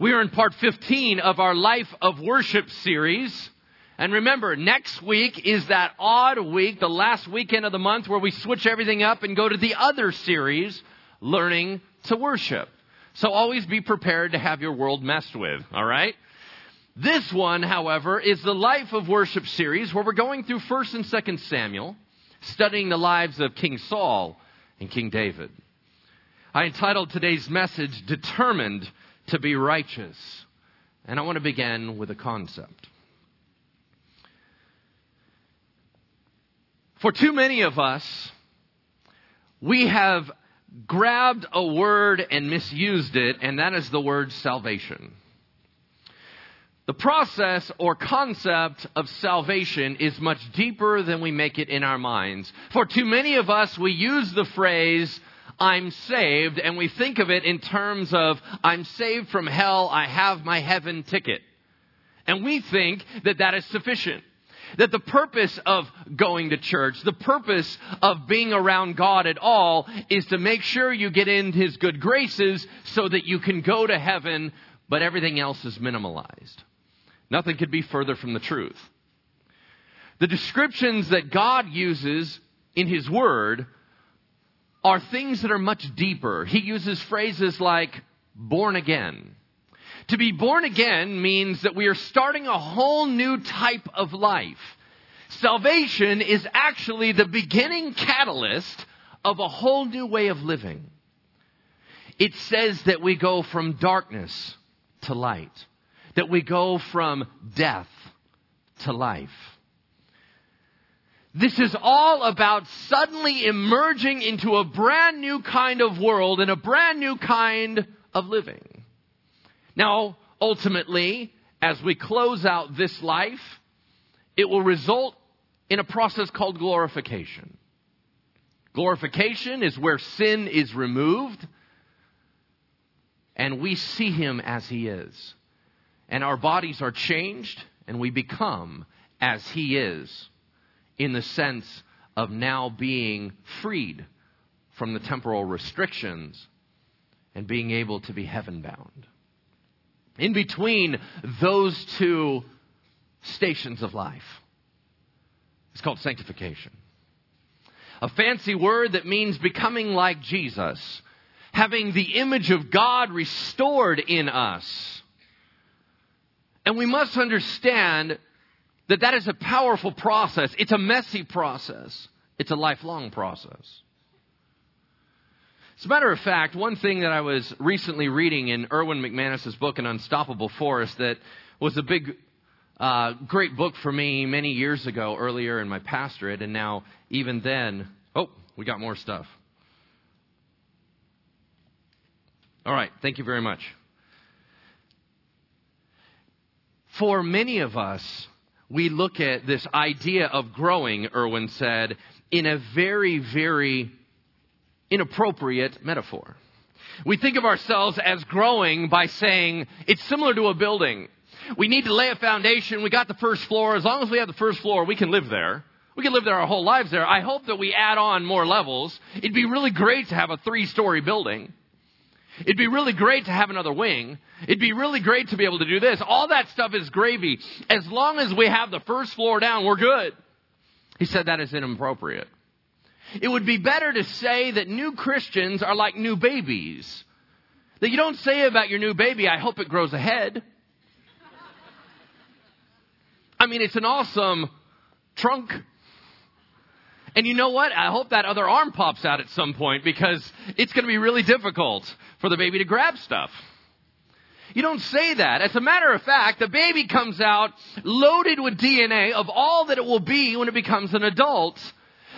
We are in part 15 of our Life of Worship series. And remember, next week is that odd week, the last weekend of the month, where we switch everything up and go to the other series, Learning to Worship. So always be prepared to have your world messed with, alright? This one, however, is the Life of Worship series where we're going through 1st and 2nd Samuel, studying the lives of King Saul and King David. I entitled today's message, Determined to be righteous. And I want to begin with a concept. For too many of us, we have grabbed a word and misused it, and that is the word salvation. The process or concept of salvation is much deeper than we make it in our minds. For too many of us, we use the phrase, I'm saved, and we think of it in terms of, I'm saved from hell, I have my heaven ticket. And we think that that is sufficient. That the purpose of going to church, the purpose of being around God at all, is to make sure you get in His good graces so that you can go to heaven, but everything else is minimalized. Nothing could be further from the truth. The descriptions that God uses in His Word are things that are much deeper. He uses phrases like born again. To be born again means that we are starting a whole new type of life. Salvation is actually the beginning catalyst of a whole new way of living. It says that we go from darkness to light, that we go from death to life. This is all about suddenly emerging into a brand new kind of world and a brand new kind of living. Now, ultimately, as we close out this life, it will result in a process called glorification. Glorification is where sin is removed and we see him as he is. And our bodies are changed and we become as he is in the sense of now being freed from the temporal restrictions and being able to be heaven bound. In between those two stations of life, it's called sanctification. A fancy word that means becoming like Jesus, having the image of God restored in us. And we must understand that that is a powerful process. It's a messy process. It's a lifelong process. As a matter of fact, one thing that I was recently reading in Erwin McManus's book, An Unstoppable Force, that was a big, uh, great book for me many years ago, earlier in my pastorate, and now even then, oh, we got more stuff. All right, thank you very much. For many of us, we look at this idea of growing, Erwin said, in a very, very inappropriate metaphor. We think of ourselves as growing by saying it's similar to a building. We need to lay a foundation. We got the first floor. As long as we have the first floor, we can live there. We can live there our whole lives there. I hope that we add on more levels. It'd be really great to have a three story building. It'd be really great to have another wing. It'd be really great to be able to do this. All that stuff is gravy. As long as we have the first floor down, we're good. He said that is inappropriate. It would be better to say that new Christians are like new babies. That you don't say about your new baby, I hope it grows ahead. I mean, it's an awesome trunk. And you know what? I hope that other arm pops out at some point because it's going to be really difficult for the baby to grab stuff. You don't say that. As a matter of fact, the baby comes out loaded with DNA of all that it will be when it becomes an adult.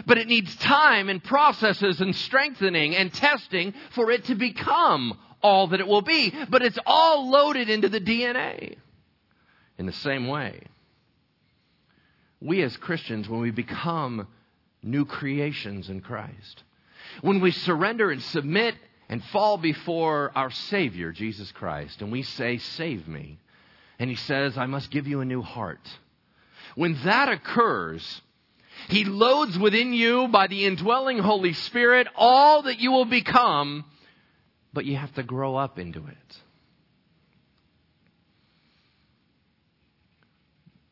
But it needs time and processes and strengthening and testing for it to become all that it will be. But it's all loaded into the DNA. In the same way, we as Christians, when we become new creations in Christ. When we surrender and submit and fall before our Savior, Jesus Christ, and we say, Save me, and He says, I must give you a new heart. When that occurs, He loads within you by the indwelling Holy Spirit all that you will become, but you have to grow up into it.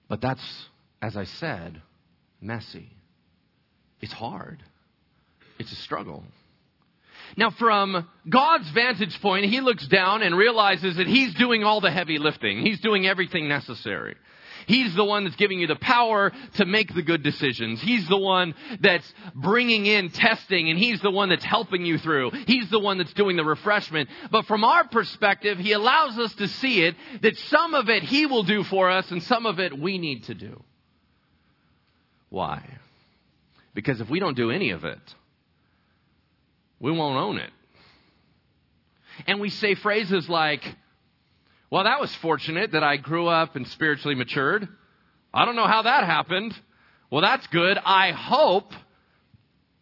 But that's, as I said, messy. It's hard. It's a struggle. Now, from God's vantage point, he looks down and realizes that he's doing all the heavy lifting. He's doing everything necessary. He's the one that's giving you the power to make the good decisions. He's the one that's bringing in testing and he's the one that's helping you through. He's the one that's doing the refreshment. But from our perspective, he allows us to see it that some of it he will do for us and some of it we need to do. Why? Because if we don't do any of it, we won't own it. And we say phrases like, well, that was fortunate that I grew up and spiritually matured. I don't know how that happened. Well, that's good. I hope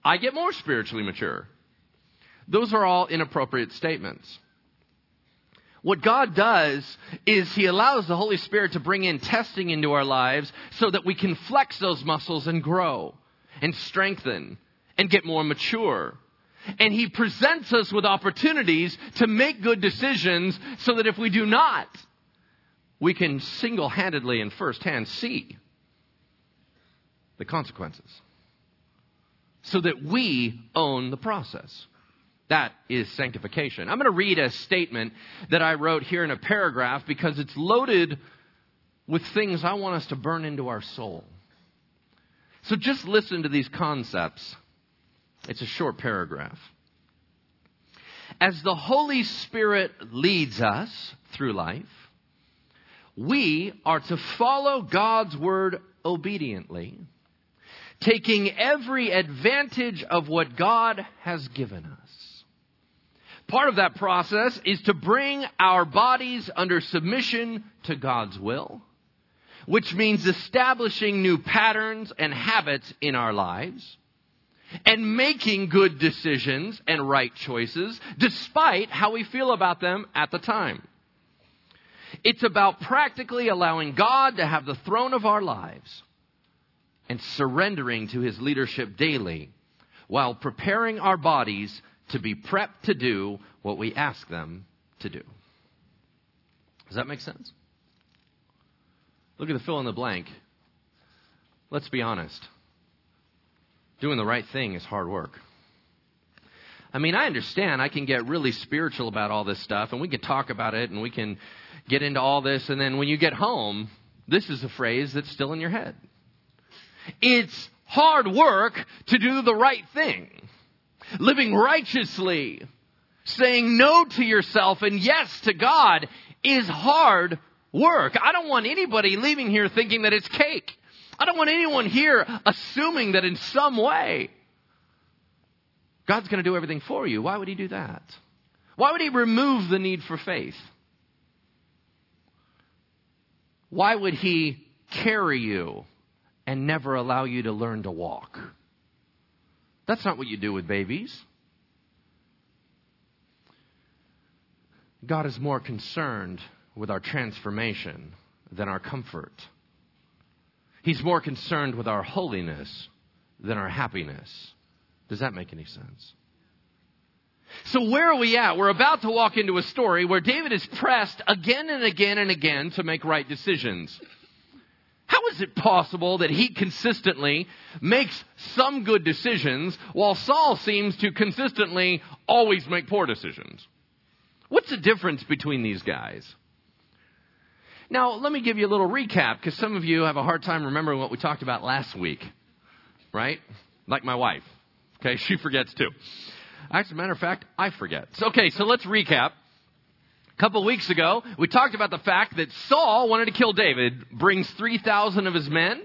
I get more spiritually mature. Those are all inappropriate statements. What God does is He allows the Holy Spirit to bring in testing into our lives so that we can flex those muscles and grow and strengthen and get more mature. And he presents us with opportunities to make good decisions so that if we do not, we can single handedly and firsthand see the consequences. So that we own the process. That is sanctification. I'm going to read a statement that I wrote here in a paragraph because it's loaded with things I want us to burn into our soul. So just listen to these concepts it's a short paragraph. As the Holy Spirit leads us through life, we are to follow God's word obediently, taking every advantage of what God has given us. Part of that process is to bring our bodies under submission to God's will, which means establishing new patterns and habits in our lives and making good decisions and right choices despite how we feel about them at the time. It's about practically allowing God to have the throne of our lives and surrendering to his leadership daily while preparing our bodies to be prepped to do what we ask them to do. Does that make sense? Look at the fill in the blank. Let's be honest. Doing the right thing is hard work. I mean, I understand I can get really spiritual about all this stuff and we can talk about it and we can get into all this and then when you get home, this is a phrase that's still in your head. It's hard work to do the right thing. Living righteously, saying no to yourself and yes to God is hard work. I don't want anybody leaving here thinking that it's cake. I don't want anyone here assuming that in some way God's going to do everything for you. Why would He do that? Why would He remove the need for faith? Why would He carry you and never allow you to learn to walk? That's not what you do with babies. God is more concerned with our transformation than our comfort. He's more concerned with our holiness than our happiness. Does that make any sense? So where are we at? We're about to walk into a story where David is pressed again and again and again to make right decisions. How is it possible that he consistently makes some good decisions while Saul seems to consistently always make poor decisions? What's the difference between these guys? Now, let me give you a little recap because some of you have a hard time remembering what we talked about last week, right? Like my wife. Okay, she forgets too. As a matter of fact, I forget. So, okay, so let's recap. A couple weeks ago, we talked about the fact that Saul wanted to kill David, brings 3,000 of his men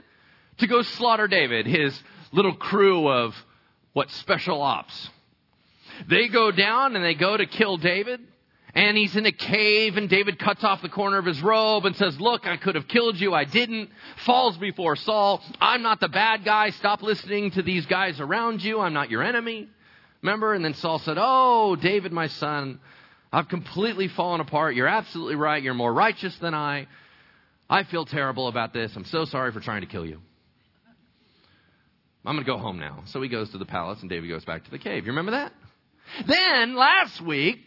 to go slaughter David, his little crew of what special ops. They go down and they go to kill David. And he's in a cave, and David cuts off the corner of his robe and says, Look, I could have killed you. I didn't. Falls before Saul. I'm not the bad guy. Stop listening to these guys around you. I'm not your enemy. Remember? And then Saul said, Oh, David, my son, I've completely fallen apart. You're absolutely right. You're more righteous than I. I feel terrible about this. I'm so sorry for trying to kill you. I'm going to go home now. So he goes to the palace, and David goes back to the cave. You remember that? Then last week,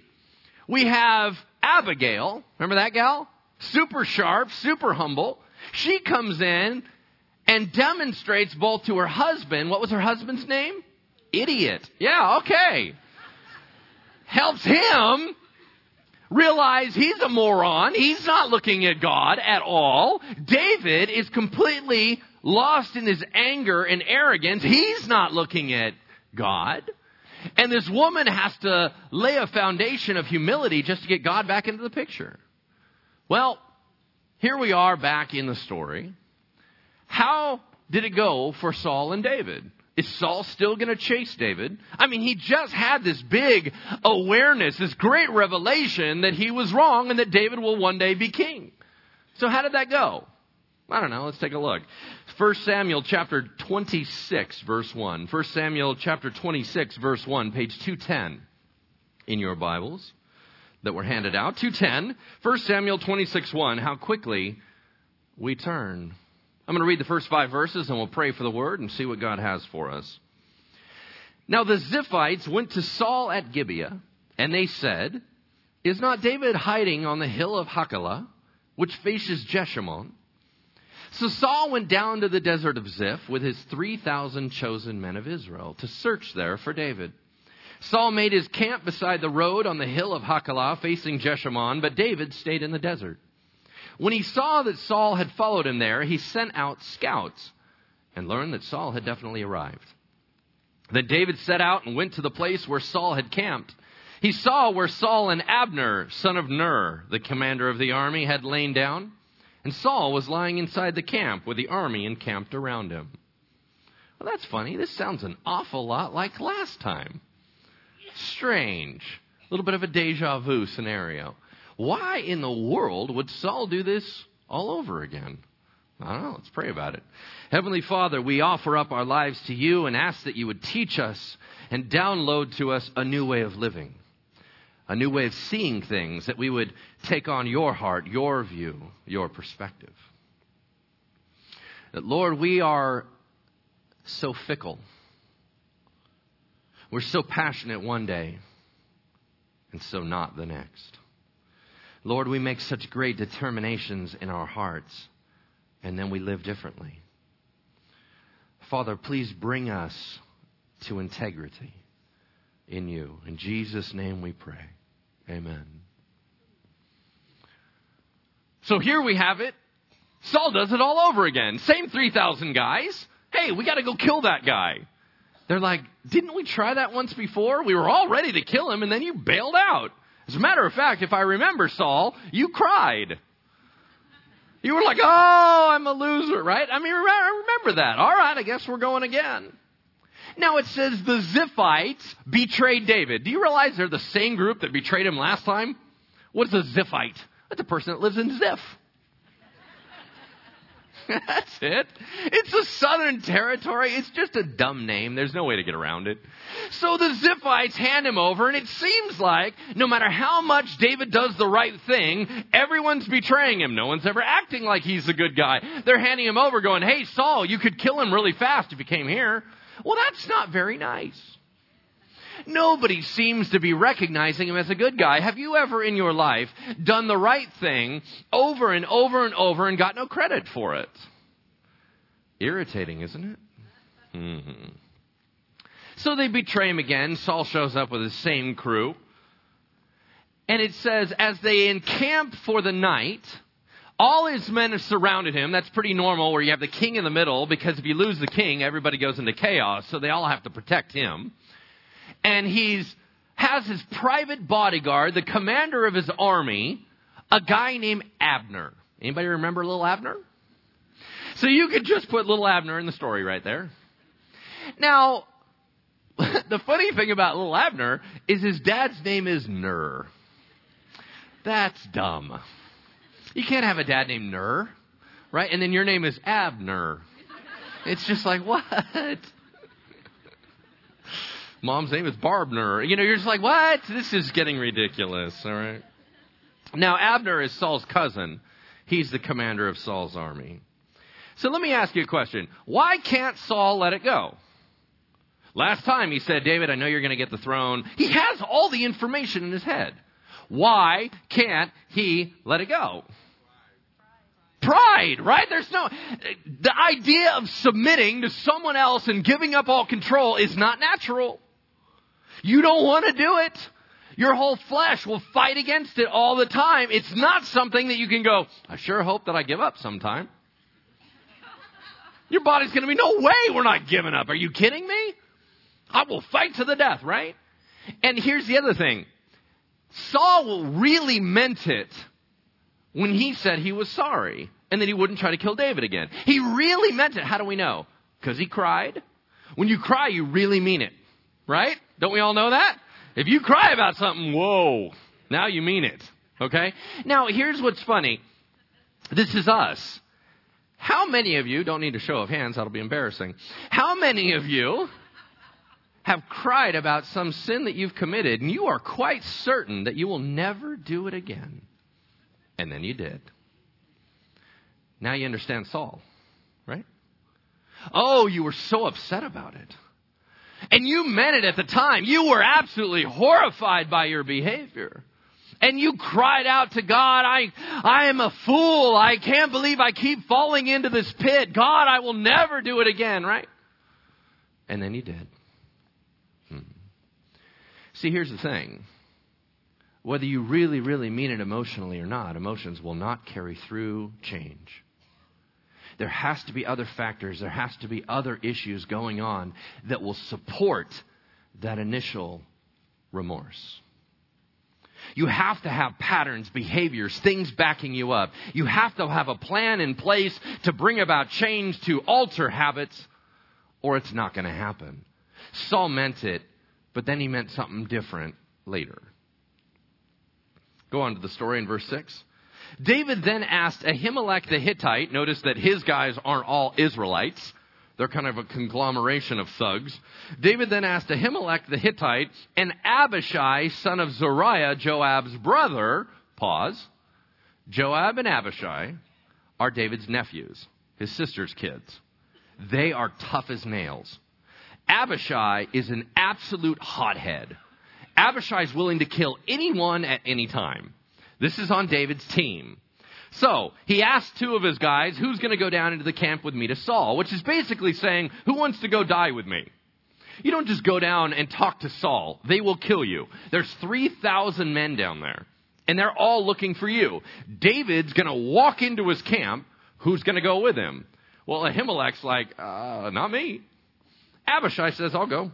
we have Abigail. Remember that gal? super sharp, super humble. She comes in and demonstrates both to her husband, what was her husband's name? Idiot. Yeah, okay. Helps him realize he's a moron. He's not looking at God at all. David is completely lost in his anger and arrogance. He's not looking at God. And this woman has to lay a foundation of humility just to get God back into the picture. Well, here we are back in the story. How did it go for Saul and David? Is Saul still going to chase David? I mean, he just had this big awareness, this great revelation that he was wrong and that David will one day be king. So how did that go? I don't know. Let's take a look. 1 Samuel chapter 26 verse 1. 1 Samuel chapter 26 verse 1, page 210 in your Bibles that were handed out. 210. 1 Samuel 26 1. How quickly we turn. I'm going to read the first five verses and we'll pray for the word and see what God has for us. Now the Ziphites went to Saul at Gibeah, and they said, Is not David hiding on the hill of Hachilah, which faces Jeshimon? So Saul went down to the desert of Ziph with his 3,000 chosen men of Israel to search there for David. Saul made his camp beside the road on the hill of Hachilah facing Jeshimon, but David stayed in the desert. When he saw that Saul had followed him there, he sent out scouts and learned that Saul had definitely arrived. Then David set out and went to the place where Saul had camped. He saw where Saul and Abner, son of Ner, the commander of the army, had lain down, and Saul was lying inside the camp with the army encamped around him. Well, that's funny. This sounds an awful lot like last time. Strange. A little bit of a deja vu scenario. Why in the world would Saul do this all over again? I don't know. Let's pray about it. Heavenly Father, we offer up our lives to you and ask that you would teach us and download to us a new way of living, a new way of seeing things, that we would take on your heart, your view, your perspective. That, Lord, we are so fickle. We're so passionate one day and so not the next. Lord, we make such great determinations in our hearts, and then we live differently. Father, please bring us to integrity in you. In Jesus' name we pray. Amen. So here we have it. Saul does it all over again. Same 3,000 guys. Hey, we got to go kill that guy. They're like, didn't we try that once before? We were all ready to kill him, and then you bailed out. As a matter of fact, if I remember, Saul, you cried. You were like, oh, I'm a loser, right? I mean, I remember that. All right, I guess we're going again. Now it says the Ziphites betrayed David. Do you realize they're the same group that betrayed him last time? What's a Ziphite? That's a person that lives in Ziph. That's it. It's a southern territory. It's just a dumb name. There's no way to get around it. So the Ziphites hand him over, and it seems like no matter how much David does the right thing, everyone's betraying him. No one's ever acting like he's a good guy. They're handing him over, going, Hey, Saul, you could kill him really fast if you came here. Well, that's not very nice. Nobody seems to be recognizing him as a good guy. Have you ever in your life done the right thing over and over and over and got no credit for it? Irritating, isn't it? Mm-hmm. So they betray him again. Saul shows up with his same crew. And it says, as they encamp for the night, all his men have surrounded him. That's pretty normal where you have the king in the middle because if you lose the king, everybody goes into chaos. So they all have to protect him and he's has his private bodyguard, the commander of his army, a guy named Abner. Anybody remember little Abner? So you could just put little Abner in the story right there. Now, the funny thing about little Abner is his dad's name is Ner. That's dumb. You can't have a dad named Ner, right? And then your name is Abner. It's just like, what? mom's name is Barbner. You know, you're just like, what? This is getting ridiculous, all right? Now, Abner is Saul's cousin. He's the commander of Saul's army. So let me ask you a question. Why can't Saul let it go? Last time he said, David, I know you're going to get the throne. He has all the information in his head. Why can't he let it go? Pride, right? There's no, the idea of submitting to someone else and giving up all control is not natural. You don't want to do it. Your whole flesh will fight against it all the time. It's not something that you can go, I sure hope that I give up sometime. Your body's going to be, no way we're not giving up. Are you kidding me? I will fight to the death, right? And here's the other thing. Saul really meant it when he said he was sorry and that he wouldn't try to kill David again. He really meant it. How do we know? Because he cried. When you cry, you really mean it. Right? Don't we all know that? If you cry about something, whoa, now you mean it. Okay? Now, here's what's funny. This is us. How many of you, don't need a show of hands, that'll be embarrassing. How many of you have cried about some sin that you've committed and you are quite certain that you will never do it again? And then you did. Now you understand Saul, right? Oh, you were so upset about it. And you meant it at the time. You were absolutely horrified by your behavior. And you cried out to God, I, I am a fool. I can't believe I keep falling into this pit. God, I will never do it again, right? And then you did. Hmm. See, here's the thing. Whether you really, really mean it emotionally or not, emotions will not carry through change. There has to be other factors, there has to be other issues going on that will support that initial remorse. You have to have patterns, behaviors, things backing you up. You have to have a plan in place to bring about change, to alter habits, or it's not going to happen. Saul meant it, but then he meant something different later. Go on to the story in verse 6. David then asked Ahimelech the Hittite, notice that his guys aren't all Israelites. They're kind of a conglomeration of thugs. David then asked Ahimelech the Hittite and Abishai, son of Zeruiah, Joab's brother, pause. Joab and Abishai are David's nephews, his sister's kids. They are tough as nails. Abishai is an absolute hothead. Abishai is willing to kill anyone at any time. This is on David's team. So he asked two of his guys, who's going to go down into the camp with me to Saul? Which is basically saying, who wants to go die with me? You don't just go down and talk to Saul. They will kill you. There's 3,000 men down there, and they're all looking for you. David's going to walk into his camp. Who's going to go with him? Well, Ahimelech's like, uh, not me. Abishai says, I'll go.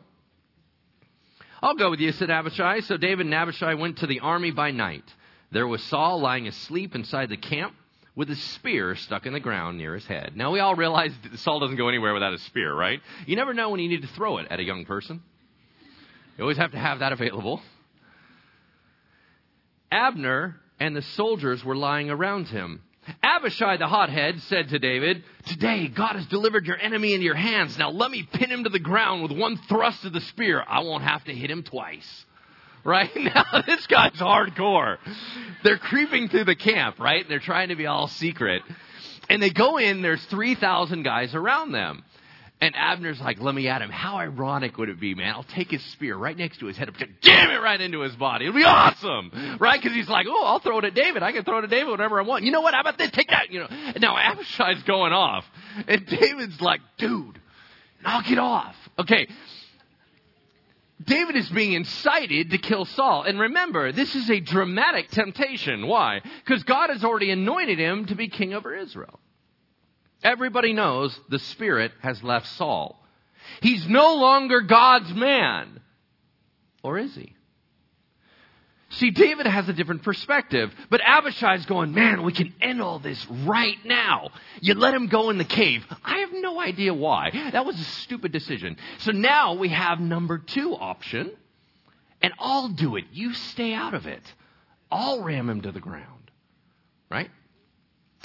I'll go with you, said Abishai. So David and Abishai went to the army by night. There was Saul lying asleep inside the camp with his spear stuck in the ground near his head. Now, we all realize Saul doesn't go anywhere without his spear, right? You never know when you need to throw it at a young person. You always have to have that available. Abner and the soldiers were lying around him. Abishai the hothead said to David, Today God has delivered your enemy into your hands. Now let me pin him to the ground with one thrust of the spear. I won't have to hit him twice. Right now, this guy's hardcore. They're creeping through the camp, right? They're trying to be all secret. And they go in, there's 3,000 guys around them. And Abner's like, let me at him. How ironic would it be, man? I'll take his spear right next to his head jam it right into his body. It'll be awesome. Right? Because he's like, oh, I'll throw it at David. I can throw it at David whenever I want. You know what? How about this? Take that. You know. And now Abishai's going off. And David's like, dude, knock it off. Okay. David is being incited to kill Saul. And remember, this is a dramatic temptation. Why? Because God has already anointed him to be king over Israel. Everybody knows the Spirit has left Saul. He's no longer God's man. Or is he? See, David has a different perspective, but Abishai's going, man, we can end all this right now. You let him go in the cave. I have no idea why. That was a stupid decision. So now we have number two option, and I'll do it. You stay out of it. I'll ram him to the ground. Right?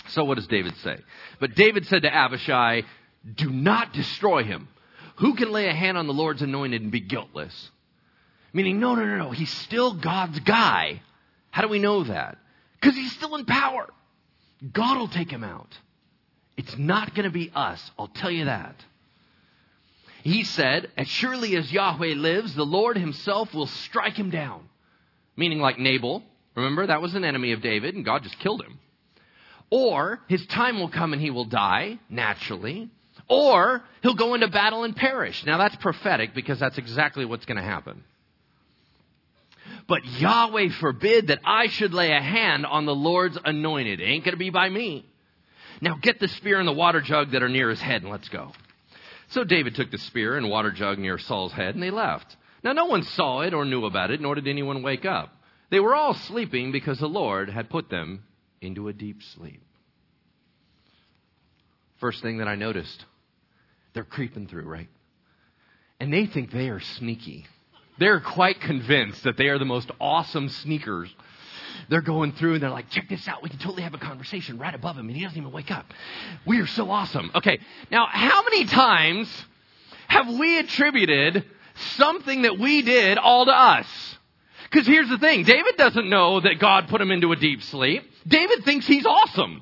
So what does David say? But David said to Abishai, Do not destroy him. Who can lay a hand on the Lord's anointed and be guiltless? Meaning, no, no, no, no. He's still God's guy. How do we know that? Because he's still in power. God will take him out. It's not going to be us. I'll tell you that. He said, As surely as Yahweh lives, the Lord himself will strike him down. Meaning, like Nabal. Remember, that was an enemy of David, and God just killed him. Or his time will come and he will die naturally. Or he'll go into battle and perish. Now that's prophetic because that's exactly what's going to happen. But Yahweh forbid that I should lay a hand on the Lord's anointed. It ain't going to be by me. Now get the spear and the water jug that are near his head and let's go. So David took the spear and water jug near Saul's head and they left. Now no one saw it or knew about it, nor did anyone wake up. They were all sleeping because the Lord had put them into a deep sleep. First thing that I noticed, they're creeping through, right? And they think they are sneaky. They're quite convinced that they are the most awesome sneakers. They're going through and they're like, check this out. We can totally have a conversation right above him and he doesn't even wake up. We are so awesome. Okay. Now, how many times have we attributed something that we did all to us? Because here's the thing. David doesn't know that God put him into a deep sleep. David thinks he's awesome.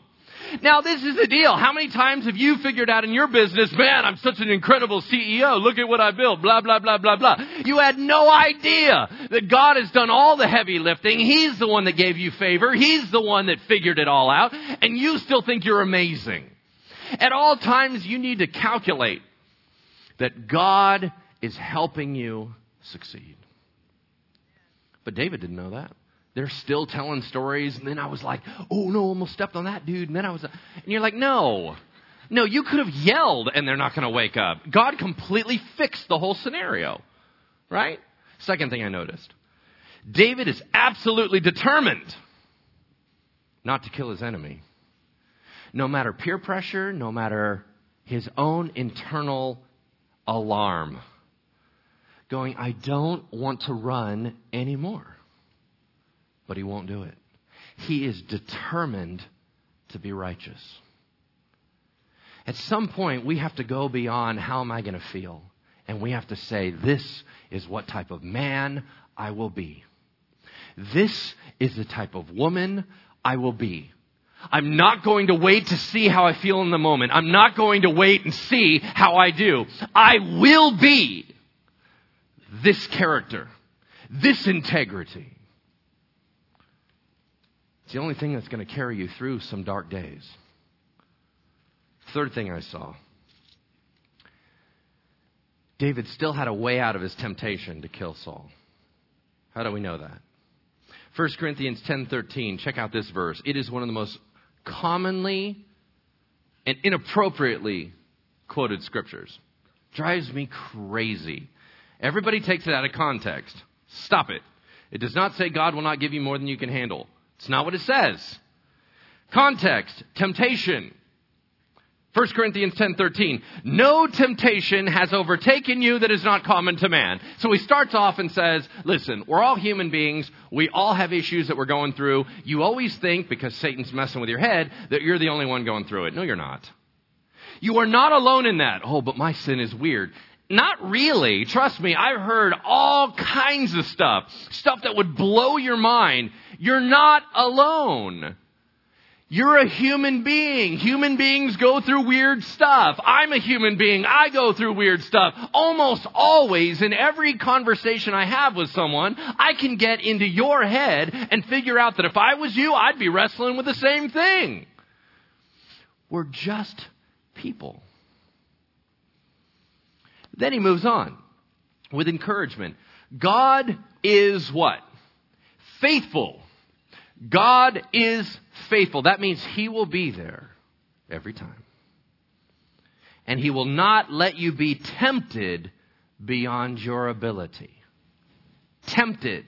Now, this is the deal. How many times have you figured out in your business, man, I'm such an incredible CEO. Look at what I built. Blah, blah, blah, blah, blah. You had no idea that God has done all the heavy lifting. He's the one that gave you favor. He's the one that figured it all out. And you still think you're amazing. At all times, you need to calculate that God is helping you succeed. But David didn't know that. They're still telling stories, and then I was like, oh no, almost stepped on that dude. And then I was, and you're like, no. No, you could have yelled and they're not going to wake up. God completely fixed the whole scenario. Right? Second thing I noticed David is absolutely determined not to kill his enemy. No matter peer pressure, no matter his own internal alarm going, I don't want to run anymore. But he won't do it. He is determined to be righteous. At some point, we have to go beyond how am I going to feel? And we have to say, this is what type of man I will be. This is the type of woman I will be. I'm not going to wait to see how I feel in the moment. I'm not going to wait and see how I do. I will be this character, this integrity. The only thing that's going to carry you through some dark days. Third thing I saw David still had a way out of his temptation to kill Saul. How do we know that? 1 Corinthians 10:13, check out this verse. It is one of the most commonly and inappropriately quoted scriptures. Drives me crazy. Everybody takes it out of context. Stop it. It does not say God will not give you more than you can handle. It's not what it says. Context, temptation. 1 Corinthians 10:13 No temptation has overtaken you that is not common to man. So he starts off and says, "Listen, we're all human beings. We all have issues that we're going through. You always think because Satan's messing with your head that you're the only one going through it. No, you're not. You are not alone in that. Oh, but my sin is weird. Not really. Trust me, I've heard all kinds of stuff. Stuff that would blow your mind. You're not alone. You're a human being. Human beings go through weird stuff. I'm a human being. I go through weird stuff. Almost always in every conversation I have with someone, I can get into your head and figure out that if I was you, I'd be wrestling with the same thing. We're just people. Then he moves on with encouragement. God is what? Faithful. God is faithful. That means he will be there every time. And he will not let you be tempted beyond your ability. Tempted.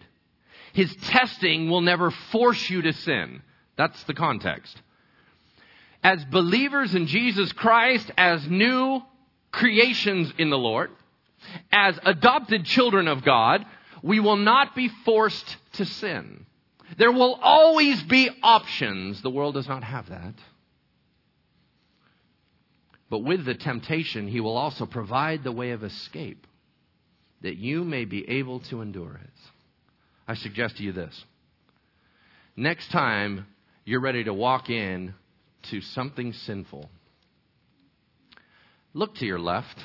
His testing will never force you to sin. That's the context. As believers in Jesus Christ, as new creations in the Lord, as adopted children of God, we will not be forced to sin. There will always be options. The world does not have that. But with the temptation, He will also provide the way of escape that you may be able to endure it. I suggest to you this. Next time you're ready to walk in to something sinful, Look to your left,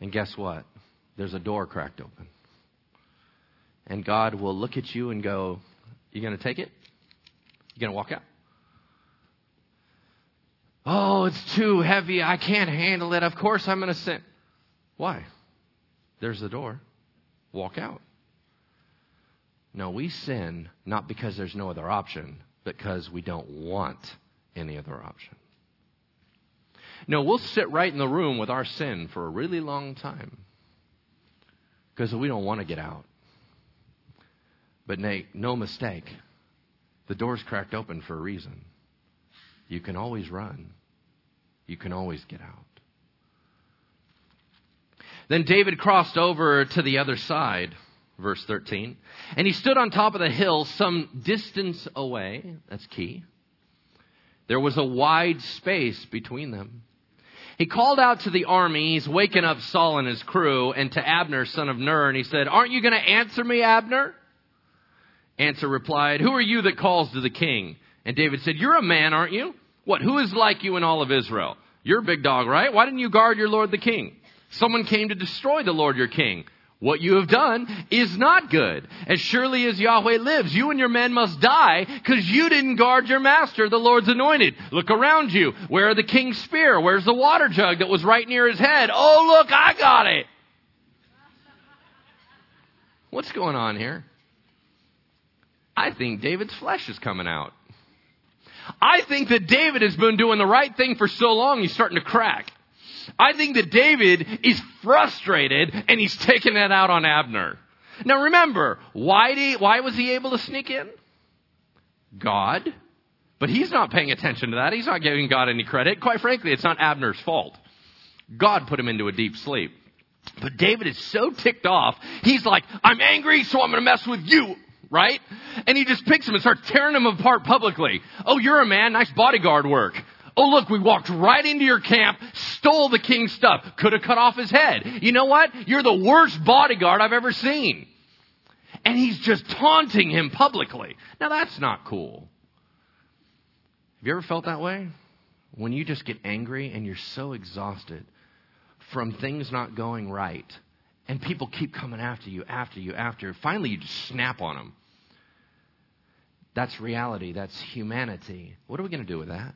and guess what? There's a door cracked open. And God will look at you and go, You going to take it? You going to walk out? Oh, it's too heavy. I can't handle it. Of course I'm going to sin. Why? There's the door. Walk out. No, we sin not because there's no other option, because we don't want any other option. No, we'll sit right in the room with our sin for a really long time because we don't want to get out. But Nate, no mistake, the door's cracked open for a reason. You can always run. You can always get out. Then David crossed over to the other side, verse 13, and he stood on top of the hill some distance away. That's key. There was a wide space between them. He called out to the army. He's waking up Saul and his crew and to Abner, son of Ner, and he said, Aren't you going to answer me, Abner? Abner replied, Who are you that calls to the king? And David said, You're a man, aren't you? What? Who is like you in all of Israel? You're a big dog, right? Why didn't you guard your Lord the king? Someone came to destroy the Lord your king. What you have done is not good. As surely as Yahweh lives, you and your men must die because you didn't guard your master, the Lord's anointed. Look around you. Where are the king's spear? Where's the water jug that was right near his head? Oh, look, I got it. What's going on here? I think David's flesh is coming out. I think that David has been doing the right thing for so long, he's starting to crack. I think that David is frustrated and he's taking that out on Abner. Now remember, why, why was he able to sneak in? God. But he's not paying attention to that. He's not giving God any credit. Quite frankly, it's not Abner's fault. God put him into a deep sleep. But David is so ticked off, he's like, I'm angry, so I'm going to mess with you right? And he just picks him and starts tearing him apart publicly. Oh, you're a man. Nice bodyguard work. Oh, look, we walked right into your camp, stole the king's stuff, could have cut off his head. You know what? You're the worst bodyguard I've ever seen. And he's just taunting him publicly. Now, that's not cool. Have you ever felt that way? When you just get angry and you're so exhausted from things not going right, and people keep coming after you, after you, after you. Finally, you just snap on them. That's reality. That's humanity. What are we going to do with that?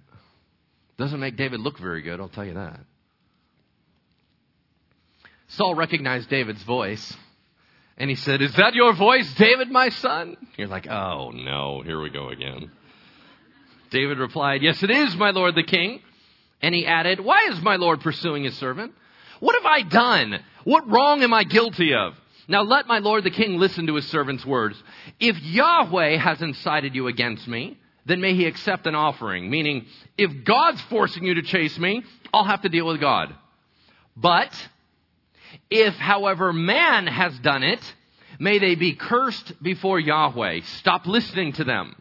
Doesn't make David look very good, I'll tell you that. Saul recognized David's voice. And he said, Is that your voice, David, my son? You're like, Oh, no, here we go again. David replied, Yes, it is, my lord the king. And he added, Why is my lord pursuing his servant? What have I done? What wrong am I guilty of? Now let my lord the king listen to his servant's words. If Yahweh has incited you against me, then may he accept an offering. Meaning, if God's forcing you to chase me, I'll have to deal with God. But, if however man has done it, may they be cursed before Yahweh. Stop listening to them.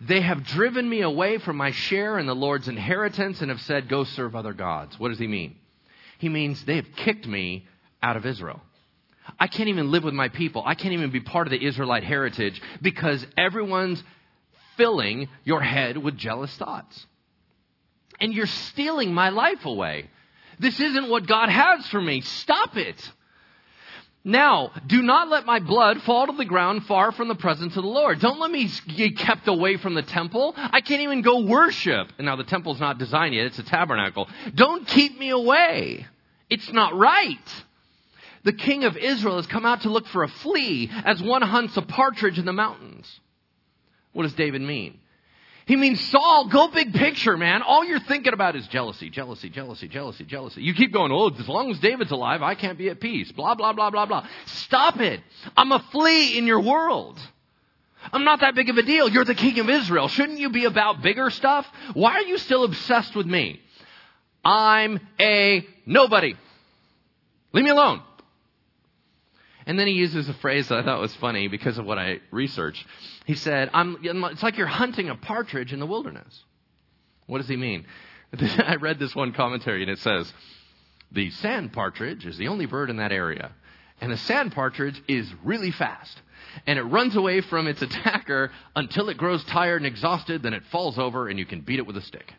They have driven me away from my share in the Lord's inheritance and have said, go serve other gods. What does he mean? He means they have kicked me out of Israel. I can't even live with my people. I can't even be part of the Israelite heritage because everyone's filling your head with jealous thoughts. And you're stealing my life away. This isn't what God has for me. Stop it. Now, do not let my blood fall to the ground far from the presence of the Lord. Don't let me get kept away from the temple. I can't even go worship. And now the temple's not designed yet, it's a tabernacle. Don't keep me away. It's not right. The king of Israel has come out to look for a flea as one hunts a partridge in the mountains. What does David mean? He means, Saul, go big picture, man. All you're thinking about is jealousy, jealousy, jealousy, jealousy, jealousy. You keep going, oh, as long as David's alive, I can't be at peace. Blah, blah, blah, blah, blah. Stop it. I'm a flea in your world. I'm not that big of a deal. You're the king of Israel. Shouldn't you be about bigger stuff? Why are you still obsessed with me? I'm a nobody. Leave me alone. And then he uses a phrase that I thought was funny because of what I researched. He said, It's like you're hunting a partridge in the wilderness. What does he mean? I read this one commentary and it says, The sand partridge is the only bird in that area. And the sand partridge is really fast. And it runs away from its attacker until it grows tired and exhausted, then it falls over and you can beat it with a stick.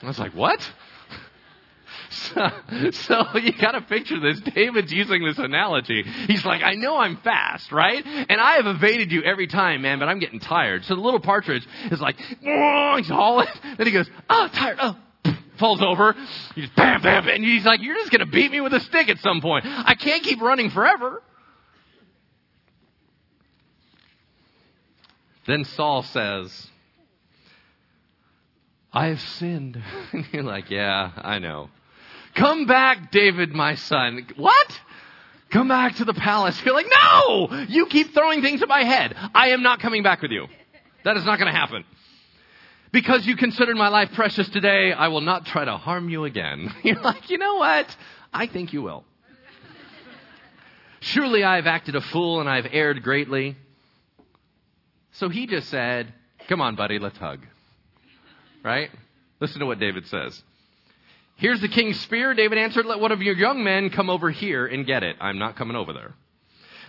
I was like, What? So, so you got to picture this. David's using this analogy. He's like, I know I'm fast, right? And I have evaded you every time, man, but I'm getting tired. So the little partridge is like, he's hauling. Then he goes, oh, tired. Oh, falls over. He just bam, bam, and he's like, you're just to beat me with a stick at some point. I can't keep running forever. Then Saul says, I have sinned. And you're like, yeah, I know. Come back, David, my son. What? Come back to the palace. You're like, no! You keep throwing things at my head. I am not coming back with you. That is not going to happen. Because you considered my life precious today, I will not try to harm you again. You're like, you know what? I think you will. Surely I have acted a fool and I have erred greatly. So he just said, Come on, buddy, let's hug. Right? Listen to what David says. Here's the king's spear. David answered, Let one of your young men come over here and get it. I'm not coming over there.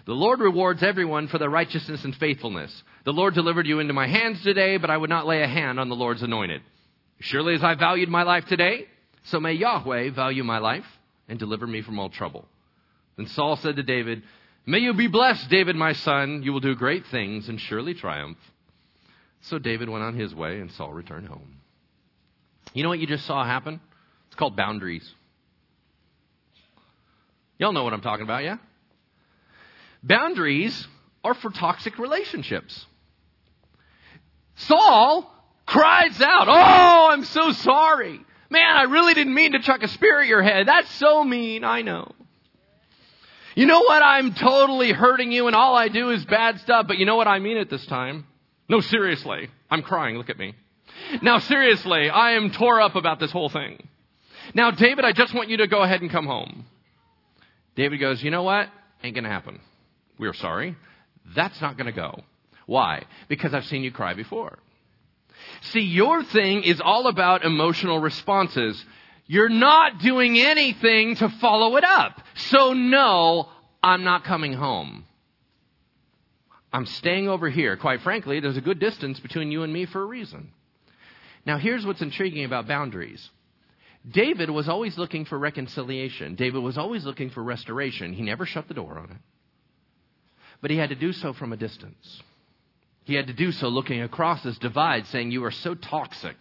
The Lord rewards everyone for their righteousness and faithfulness. The Lord delivered you into my hands today, but I would not lay a hand on the Lord's anointed. Surely as I valued my life today, so may Yahweh value my life and deliver me from all trouble. Then Saul said to David, May you be blessed, David, my son. You will do great things and surely triumph. So David went on his way, and Saul returned home. You know what you just saw happen? It's called boundaries. Y'all know what I'm talking about, yeah? Boundaries are for toxic relationships. Saul cries out, Oh, I'm so sorry. Man, I really didn't mean to chuck a spear at your head. That's so mean. I know. You know what? I'm totally hurting you and all I do is bad stuff, but you know what I mean at this time? No, seriously. I'm crying. Look at me. Now, seriously, I am tore up about this whole thing. Now, David, I just want you to go ahead and come home. David goes, You know what? Ain't going to happen. We're sorry. That's not going to go. Why? Because I've seen you cry before. See, your thing is all about emotional responses. You're not doing anything to follow it up. So, no, I'm not coming home. I'm staying over here. Quite frankly, there's a good distance between you and me for a reason. Now, here's what's intriguing about boundaries David was always looking for reconciliation, David was always looking for restoration. He never shut the door on it. But he had to do so from a distance. He had to do so looking across this divide, saying, You are so toxic,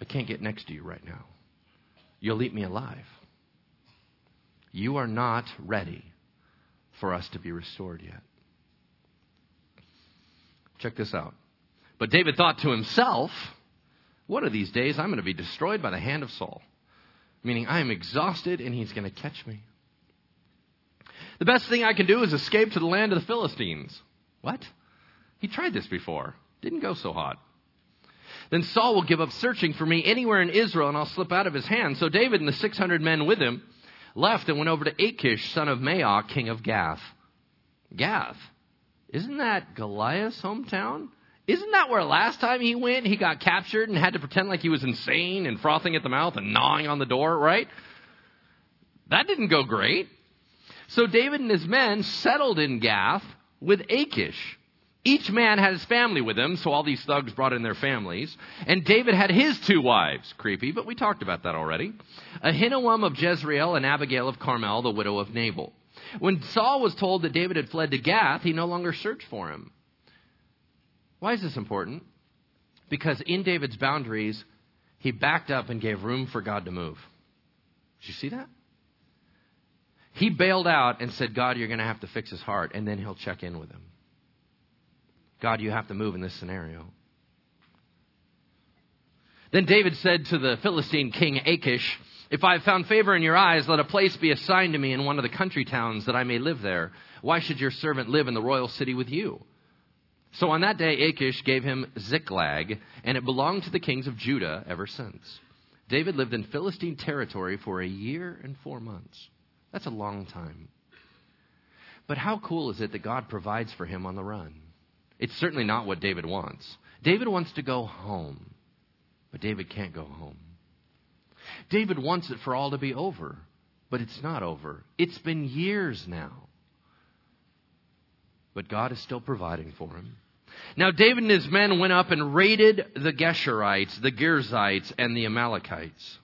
I can't get next to you right now. You'll eat me alive. You are not ready for us to be restored yet. Check this out. But David thought to himself, one of these days I'm going to be destroyed by the hand of Saul. Meaning I am exhausted and he's going to catch me. The best thing I can do is escape to the land of the Philistines. What? He tried this before. Didn't go so hot. Then Saul will give up searching for me anywhere in Israel, and I'll slip out of his hand. So David and the 600 men with him left and went over to Achish, son of Maoch, king of Gath. Gath? Isn't that Goliath's hometown? Isn't that where last time he went, he got captured and had to pretend like he was insane and frothing at the mouth and gnawing on the door, right? That didn't go great. So David and his men settled in Gath with Achish. Each man had his family with him, so all these thugs brought in their families. And David had his two wives. Creepy, but we talked about that already. Ahinoam of Jezreel and Abigail of Carmel, the widow of Nabal. When Saul was told that David had fled to Gath, he no longer searched for him. Why is this important? Because in David's boundaries, he backed up and gave room for God to move. Did you see that? He bailed out and said, God, you're going to have to fix his heart, and then he'll check in with him. God, you have to move in this scenario. Then David said to the Philistine king Achish, If I have found favor in your eyes, let a place be assigned to me in one of the country towns that I may live there. Why should your servant live in the royal city with you? So on that day, Achish gave him Ziklag, and it belonged to the kings of Judah ever since. David lived in Philistine territory for a year and four months. That's a long time. But how cool is it that God provides for him on the run? It's certainly not what David wants. David wants to go home, but David can't go home. David wants it for all to be over, but it's not over. It's been years now. But God is still providing for him. Now, David and his men went up and raided the Geshurites, the Girzites, and the Amalekites.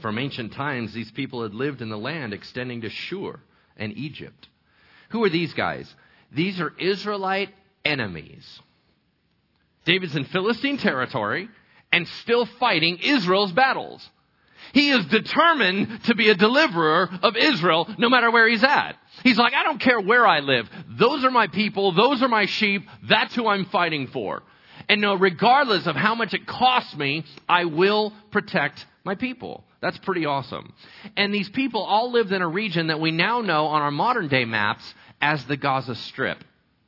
From ancient times, these people had lived in the land extending to Shur and Egypt. Who are these guys? These are Israelite enemies. David's in Philistine territory and still fighting Israel's battles. He is determined to be a deliverer of Israel no matter where he's at. He's like, I don't care where I live. Those are my people. Those are my sheep. That's who I'm fighting for. And no, regardless of how much it costs me, I will protect my people. That's pretty awesome. And these people all lived in a region that we now know on our modern day maps as the Gaza Strip.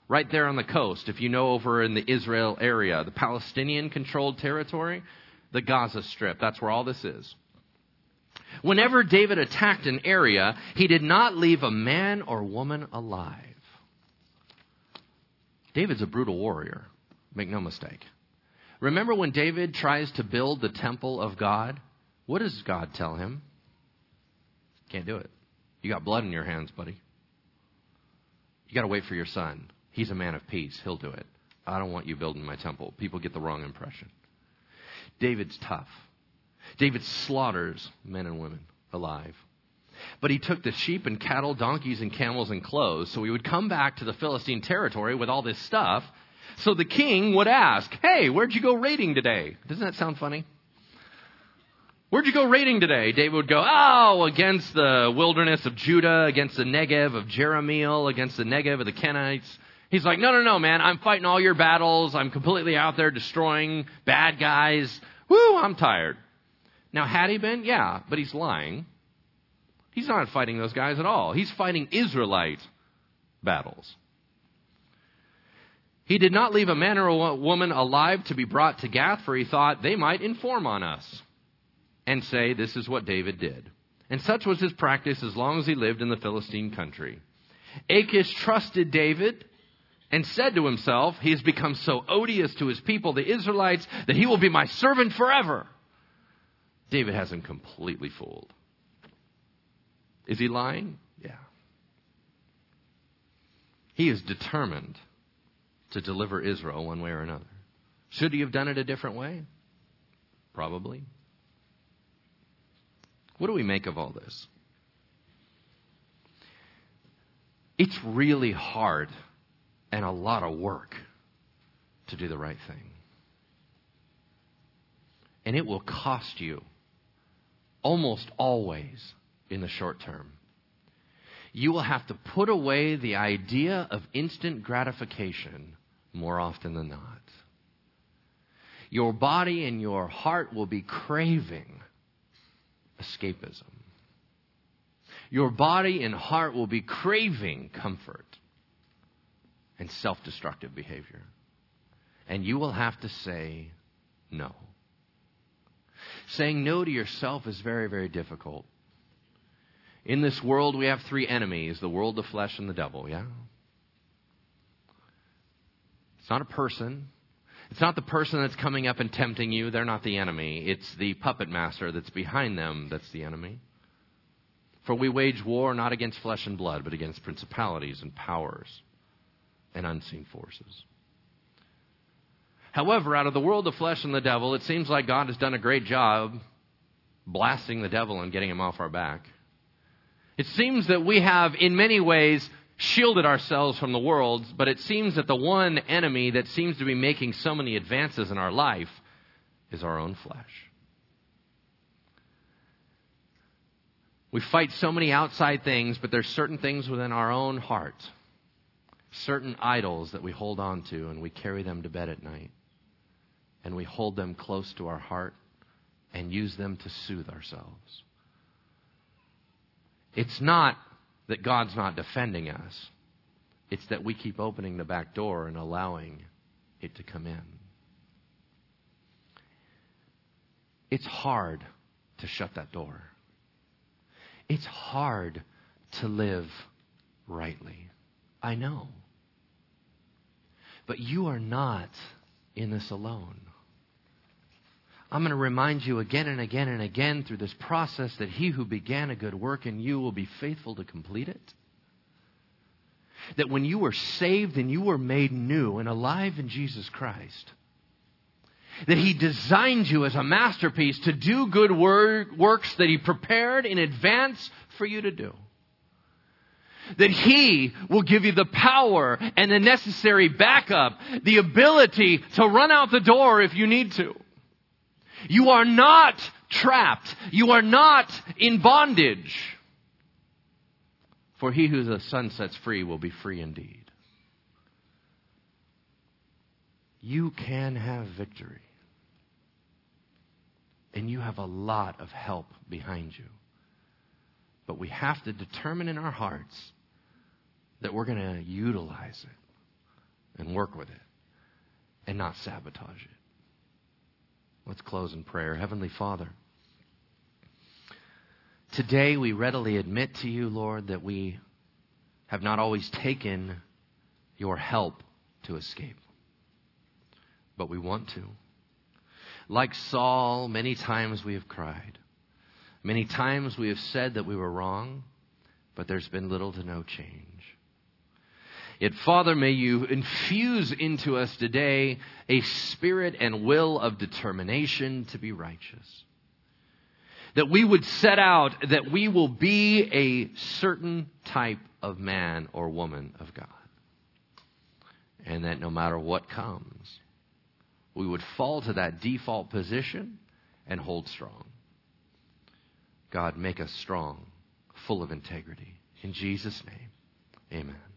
Right there on the coast, if you know over in the Israel area, the Palestinian controlled territory, the Gaza Strip. That's where all this is. Whenever David attacked an area, he did not leave a man or woman alive. David's a brutal warrior, make no mistake. Remember when David tries to build the temple of God? What does God tell him? Can't do it. You got blood in your hands, buddy. You got to wait for your son. He's a man of peace. He'll do it. I don't want you building my temple. People get the wrong impression. David's tough. David slaughters men and women alive. But he took the sheep and cattle, donkeys and camels and clothes. So he would come back to the Philistine territory with all this stuff. So the king would ask, Hey, where'd you go raiding today? Doesn't that sound funny? Where'd you go raiding today? David would go, Oh, against the wilderness of Judah, against the Negev of Jerahmeel, against the Negev of the Kenites. He's like, No, no, no, man. I'm fighting all your battles. I'm completely out there destroying bad guys. Woo, I'm tired. Now, had he been? Yeah, but he's lying. He's not fighting those guys at all. He's fighting Israelite battles. He did not leave a man or a woman alive to be brought to Gath, for he thought they might inform on us and say, This is what David did. And such was his practice as long as he lived in the Philistine country. Achish trusted David and said to himself, He has become so odious to his people, the Israelites, that he will be my servant forever. David has him completely fooled. Is he lying? Yeah. He is determined to deliver Israel one way or another. Should he have done it a different way? Probably. What do we make of all this? It's really hard and a lot of work to do the right thing. And it will cost you almost always in the short term. You will have to put away the idea of instant gratification more often than not. Your body and your heart will be craving escapism. Your body and heart will be craving comfort and self destructive behavior. And you will have to say no. Saying no to yourself is very, very difficult. In this world, we have three enemies the world, the flesh, and the devil, yeah? It's not a person. It's not the person that's coming up and tempting you. They're not the enemy. It's the puppet master that's behind them that's the enemy. For we wage war not against flesh and blood, but against principalities and powers and unseen forces. However, out of the world of flesh and the devil, it seems like God has done a great job blasting the devil and getting him off our back. It seems that we have, in many ways, shielded ourselves from the world, but it seems that the one enemy that seems to be making so many advances in our life is our own flesh. We fight so many outside things, but there's certain things within our own heart, certain idols that we hold on to, and we carry them to bed at night and we hold them close to our heart and use them to soothe ourselves. It's not that God's not defending us, it's that we keep opening the back door and allowing it to come in. It's hard to shut that door. It's hard to live rightly. I know. But you are not in this alone. I'm going to remind you again and again and again through this process that he who began a good work in you will be faithful to complete it. That when you were saved and you were made new and alive in Jesus Christ, that He designed you as a masterpiece to do good works that He prepared in advance for you to do. That He will give you the power and the necessary backup, the ability to run out the door if you need to. You are not trapped. You are not in bondage. For he who the Son sets free will be free indeed. You can have victory. And you have a lot of help behind you. But we have to determine in our hearts that we're going to utilize it and work with it and not sabotage it. Let's close in prayer. Heavenly Father, today we readily admit to you, Lord, that we have not always taken your help to escape. But we want to. Like Saul, many times we have cried. Many times we have said that we were wrong, but there's been little to no change. Yet, Father, may you infuse into us today a spirit and will of determination to be righteous. That we would set out that we will be a certain type of man or woman of God. And that no matter what comes, we would fall to that default position and hold strong. God, make us strong, full of integrity. In Jesus' name, amen.